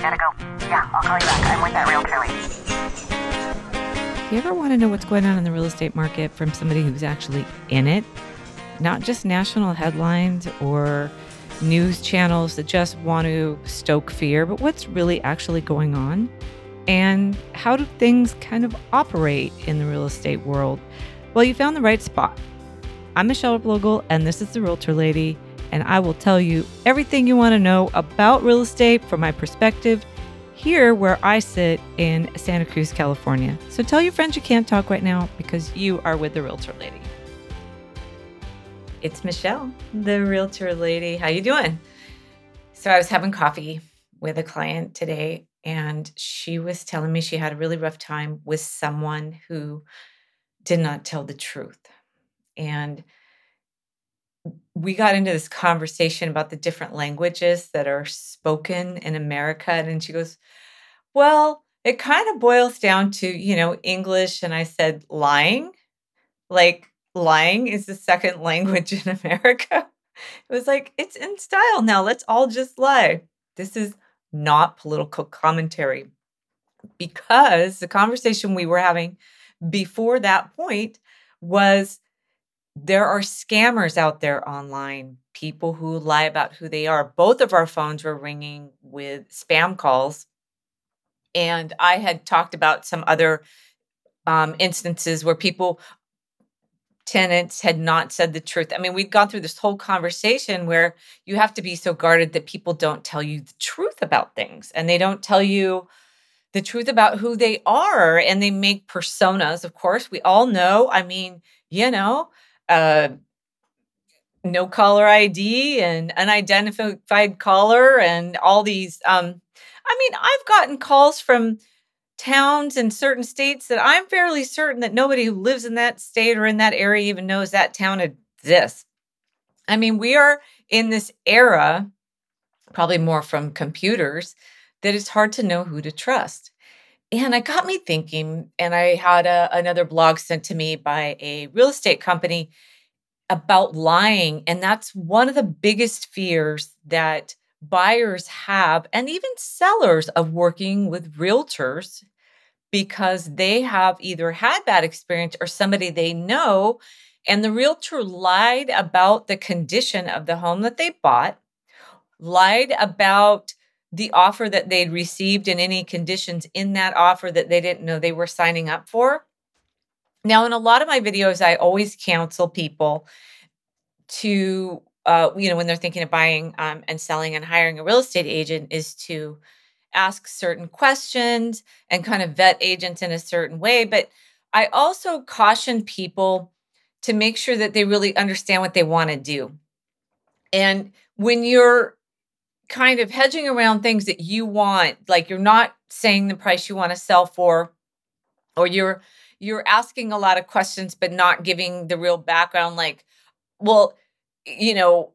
Gotta go. Yeah, I'll call you back. I'm with that lady. Do you ever want to know what's going on in the real estate market from somebody who's actually in it? Not just national headlines or news channels that just want to stoke fear, but what's really actually going on? And how do things kind of operate in the real estate world? Well, you found the right spot. I'm Michelle Replogle, and this is the Realtor Lady, and I will tell you everything you want to know about real estate from my perspective here where I sit in Santa Cruz, California. So tell your friends you can't talk right now because you are with the Realtor Lady. It's Michelle, the Realtor Lady. How you doing? So I was having coffee with a client today and she was telling me she had a really rough time with someone who did not tell the truth. And we got into this conversation about the different languages that are spoken in America. And she goes, Well, it kind of boils down to, you know, English. And I said, Lying? Like, lying is the second language in America. It was like, it's in style now. Let's all just lie. This is not political commentary because the conversation we were having before that point was there are scammers out there online, people who lie about who they are. Both of our phones were ringing with spam calls. And I had talked about some other um, instances where people, tenants, had not said the truth. I mean, we'd gone through this whole conversation where you have to be so guarded that people don't tell you the truth about things and they don't tell you the truth about who they are and they make personas. Of course, we all know. I mean, you know, uh, no caller ID and unidentified caller and all these. Um, I mean, I've gotten calls from towns in certain states that I'm fairly certain that nobody who lives in that state or in that area even knows that town exists. I mean, we are in this era, probably more from computers, that it's hard to know who to trust. And it got me thinking, and I had a, another blog sent to me by a real estate company about lying. And that's one of the biggest fears that buyers have, and even sellers of working with realtors, because they have either had bad experience or somebody they know. And the realtor lied about the condition of the home that they bought, lied about the offer that they'd received and any conditions in that offer that they didn't know they were signing up for. Now, in a lot of my videos, I always counsel people to, uh, you know, when they're thinking of buying um, and selling and hiring a real estate agent, is to ask certain questions and kind of vet agents in a certain way. But I also caution people to make sure that they really understand what they want to do. And when you're kind of hedging around things that you want like you're not saying the price you want to sell for or you're you're asking a lot of questions but not giving the real background like well you know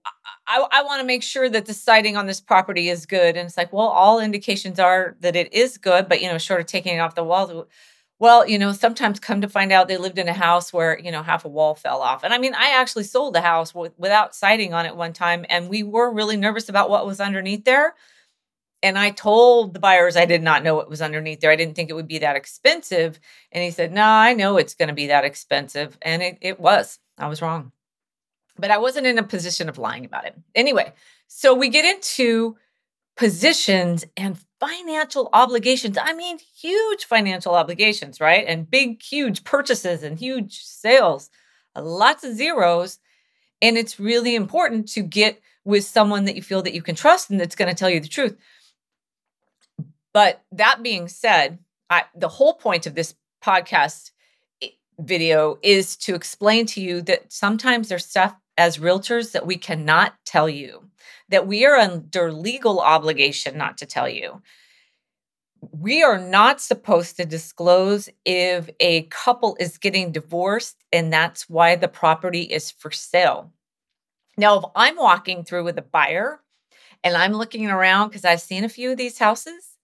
i, I want to make sure that the siding on this property is good. And it's like well all indications are that it is good but you know short of taking it off the wall well, you know, sometimes come to find out they lived in a house where, you know, half a wall fell off. And I mean, I actually sold the house w- without siding on it one time. And we were really nervous about what was underneath there. And I told the buyers I did not know what was underneath there. I didn't think it would be that expensive. And he said, No, nah, I know it's going to be that expensive. And it, it was. I was wrong. But I wasn't in a position of lying about it. Anyway, so we get into positions and financial obligations. I mean, huge financial obligations, right? And big, huge purchases and huge sales, lots of zeros. And it's really important to get with someone that you feel that you can trust and that's going to tell you the truth. But that being said, I, the whole point of this podcast eh, video is to explain to you that sometimes there's stuff as realtors that we cannot tell you that we are under legal obligation not to tell you. We are not supposed to disclose if a couple is getting divorced and that's why the property is for sale. Now, if I'm walking through with a buyer and I'm looking around because I've seen a few of these houses,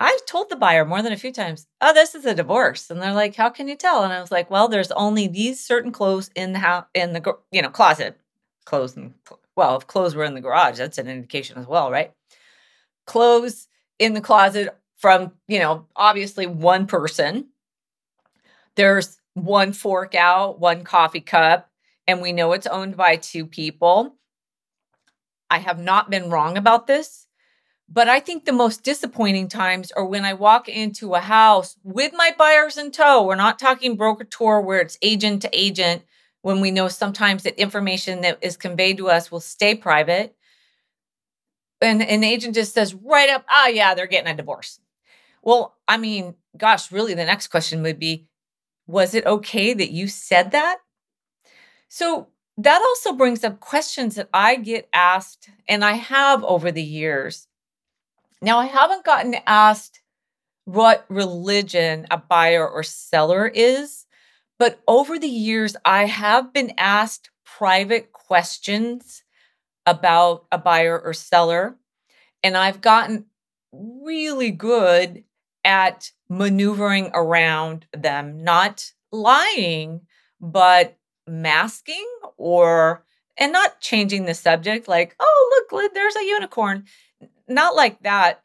I've told the buyer more than a few times, "Oh, this is a divorce," and they're like, "How can you tell?" And I was like, "Well, there's only these certain clothes in the house in the you know closet, clothes and well, if clothes were in the garage, that's an indication as well, right? Clothes in the closet from, you know, obviously one person. There's one fork out, one coffee cup, and we know it's owned by two people. I have not been wrong about this, but I think the most disappointing times are when I walk into a house with my buyers in tow. We're not talking broker tour where it's agent to agent, when we know sometimes that information that is conveyed to us will stay private. And an agent just says right up, ah, oh, yeah, they're getting a divorce. Well, I mean, gosh, really, the next question would be was it okay that you said that? So that also brings up questions that I get asked, and I have over the years. Now, I haven't gotten asked what religion a buyer or seller is, but over the years, I have been asked private questions about a buyer or seller, and I've gotten really good at maneuvering around them, not lying, but masking or and not changing the subject like, oh, look, there's a unicorn. Not like that,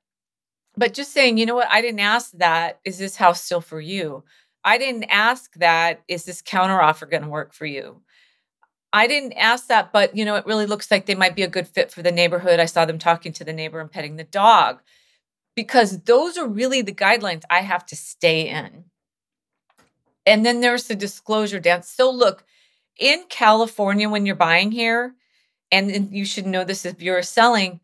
but just saying, you know what, I didn't ask that. Is this house still for you? I didn't ask that. Is this counteroffer going to work for you? I didn't ask that, but you know, it really looks like they might be a good fit for the neighborhood. I saw them talking to the neighbor and petting the dog because those are really the guidelines I have to stay in. And then there's the disclosure dance. So, look, in California, when you're buying here, and you should know this if you're selling,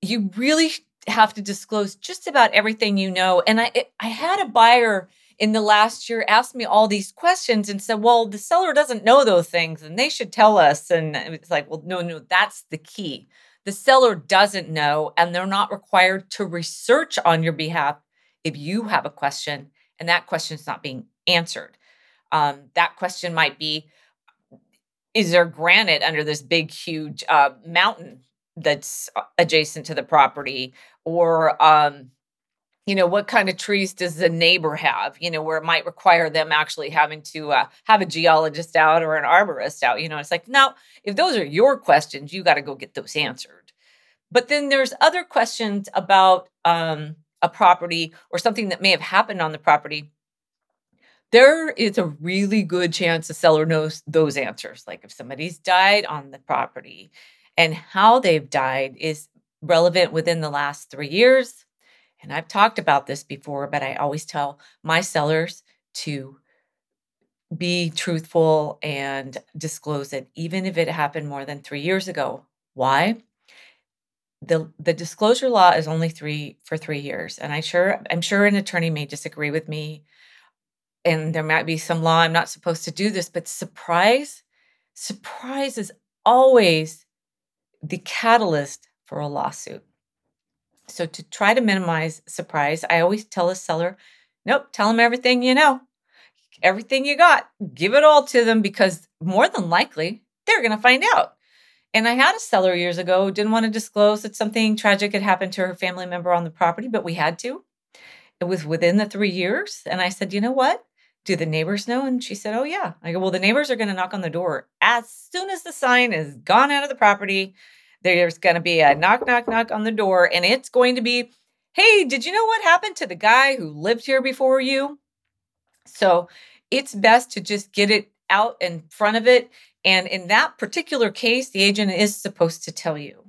you really have to disclose just about everything you know. And I, I had a buyer in the last year asked me all these questions and said, Well, the seller doesn't know those things and they should tell us. And it's like, Well, no, no, that's the key the seller doesn't know and they're not required to research on your behalf if you have a question and that question is not being answered. Um, that question might be Is there granite under this big, huge uh, mountain that's adjacent to the property? Or, um, you know what kind of trees does the neighbor have you know where it might require them actually having to uh, have a geologist out or an arborist out you know? It's like now if those are your questions you got to go get those answered. But then there's other questions about um, a property or something that may have happened on the property. There is a really good chance the seller knows those answers like if somebody's died on the property and how they've died is relevant within the last three years and I've talked about this before, but I always tell my sellers to be truthful and disclose it, even if it happened more than three years ago. Why? The, the disclosure law is only three for three years. And I sure I'm sure an attorney may disagree with me. And there might be some law I'm not supposed to do this, but surprise, surprise is always the catalyst for a lawsuit. So to try to minimize surprise, I always tell a seller, nope, tell them everything you know. Everything you got, give it all to them because more than likely they're going to find out. And I had a seller years ago who didn't want to disclose that something tragic had happened to her family member on the property, but we had to. It was within the three years. And I said, you know what? Do the neighbors know? And she said, oh, yeah. I go, well, the neighbors are going to knock on the door as soon as the sign is gone out of the property there's going to be a knock, knock, knock on the door, and it's going to be, hey, did you know what happened to the guy who lived here before you? So it's best to just get it out in front of it. And in that particular case, the agent is supposed to tell you.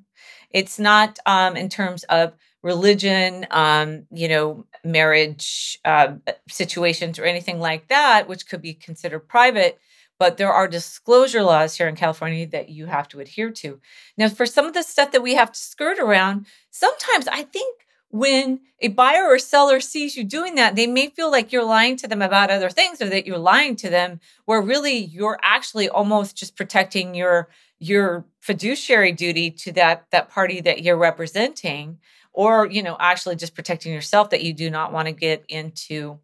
It's not um, in terms of religion, um, you know, marriage uh, situations or anything like that, which could be considered private but there are disclosure laws here in California that you have to adhere to. Now, for some of the stuff that we have to skirt around, sometimes I think when a buyer or seller sees you doing that, they may feel like you're lying to them about other things or that you're lying to them where really you're actually almost just protecting your your fiduciary duty to that that party that you're representing or you know actually just protecting yourself that you do not want to get into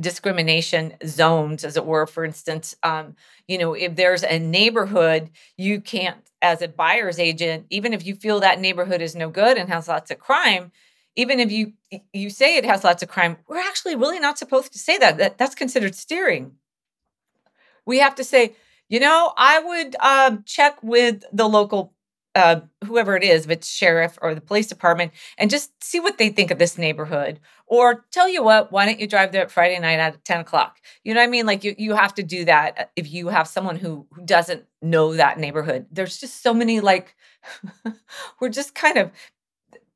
discrimination zones as it were. For instance um, you know if there's a neighborhood you can't as a buyer's agent even if you feel that neighborhood is no good and has lots of crime even if you you say it has lots of crime we're actually really not supposed to say that, that that's considered steering. We have to say you know i would um, check with the local uh, whoever it is, if it's sheriff or the police department, and just see what they think of this neighborhood. Or tell you what, why don't you drive there Friday night at 10 o'clock? You know what I mean? Like you, you have to do that uh, if you have someone who, who doesn't know that neighborhood. There's just so many like, we're just kind of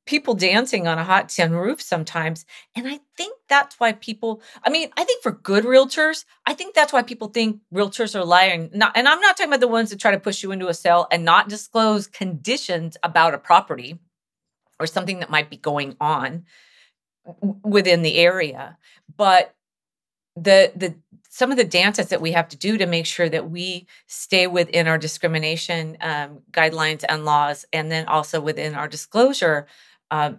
people dancing on a hot tin roof sometimes. And I think that's why people, I mean, I think for good realtors, I think that's why people think realtors are lying. Not, and I'm not talking about the ones that try to push you into a sale and not disclose conditions about a property or something that might be going on within the area. But the the some of the dances that we have to do to make sure that we stay within our discrimination um, guidelines and laws, and then also within our disclosure uh,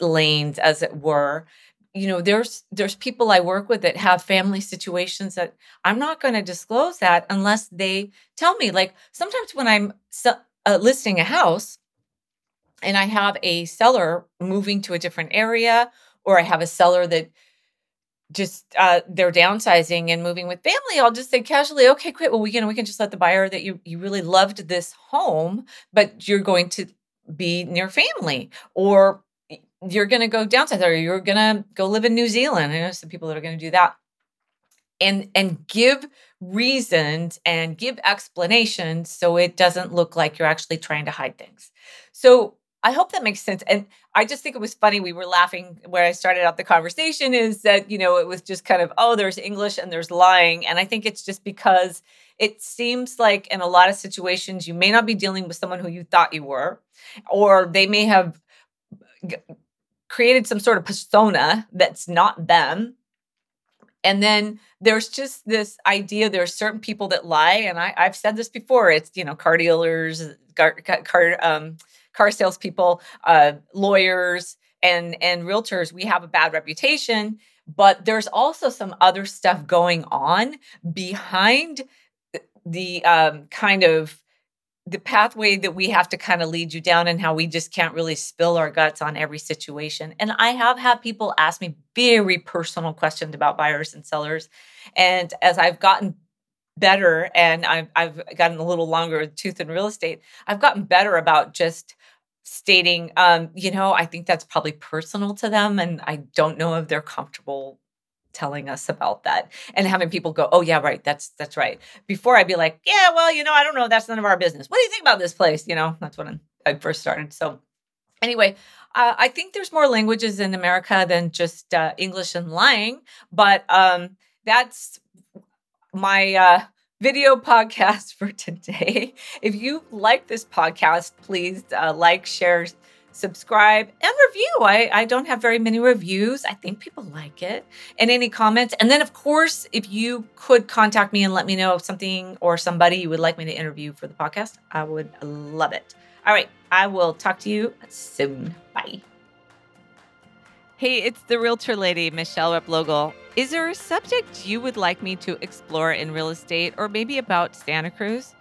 lanes, as it were. You know, there's there's people I work with that have family situations that I'm not going to disclose that unless they tell me. Like sometimes when I'm uh, listing a house and I have a seller moving to a different area, or I have a seller that just uh, they're downsizing and moving with family, I'll just say casually, okay, great. Well, we can we can just let the buyer that you you really loved this home, but you're going to be near family or you're going to go down south or you're going to go live in New Zealand. I know some people that are going to do that. And and give reasons and give explanations so it doesn't look like you're actually trying to hide things. So I hope that makes sense. And I just think it was funny. We were laughing where I started out the conversation is that, you know, it was just kind of, oh, there's English and there's lying. And I think it's just because it seems like in a lot of situations, you may not be dealing with someone who you thought you were, or they may have created some sort of persona that's not them. And then there's just this idea there are certain people that lie. And I, have said this before it's, you know, car dealers, car, car, um, car salespeople, uh, lawyers, and, and realtors. We have a bad reputation but there's also some other stuff going on behind the um, kind of the pathway that we have to kind of lead you down and how we just can't really spill our guts on every situation. And I have had people ask me very personal questions about buyers and sellers. And as I've gotten better and I've, I've gotten a little longer tooth in real estate, I've gotten better about just stating, um, you know, I think that's probably personal to them. And I don't know if they're comfortable telling us about that and having people go oh yeah right that's that's right before i'd be like yeah well you know i don't know that's none of our business what do you think about this place you know that's when i first started so anyway uh, i think there's more languages in america than just uh, english and lying but um, that's my uh, video podcast for today if you like this podcast please uh, like share subscribe, and review. I, I don't have very many reviews. I think people like it. And any comments. And then, of course, if you could contact me and let me know if something or somebody you would like me to interview for the podcast, I would love it. All right. I will talk to you soon. Hey, it's the realtor lady, Michelle Replogle. Is there a subject you would like me to explore in real estate or maybe about Santa Cruz?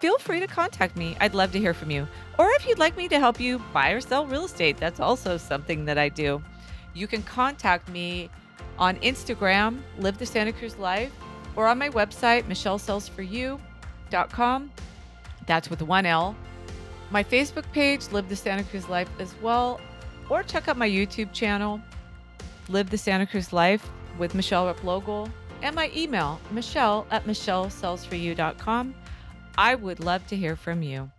feel free to contact me. I'd love to hear from you. Or if you'd like me to help you buy or sell real estate, that's also something that I do. You can contact me on Instagram, Live the Santa Cruz Life, or on my website, michellesellsforyou.com. That's with one L. My Facebook page, Live the Santa Cruz Life, as well. Or check out my YouTube channel, Live the Santa Cruz Life with Michelle Replogle, and my email, michelle at michellesellsforyou.com. I would love to hear from you.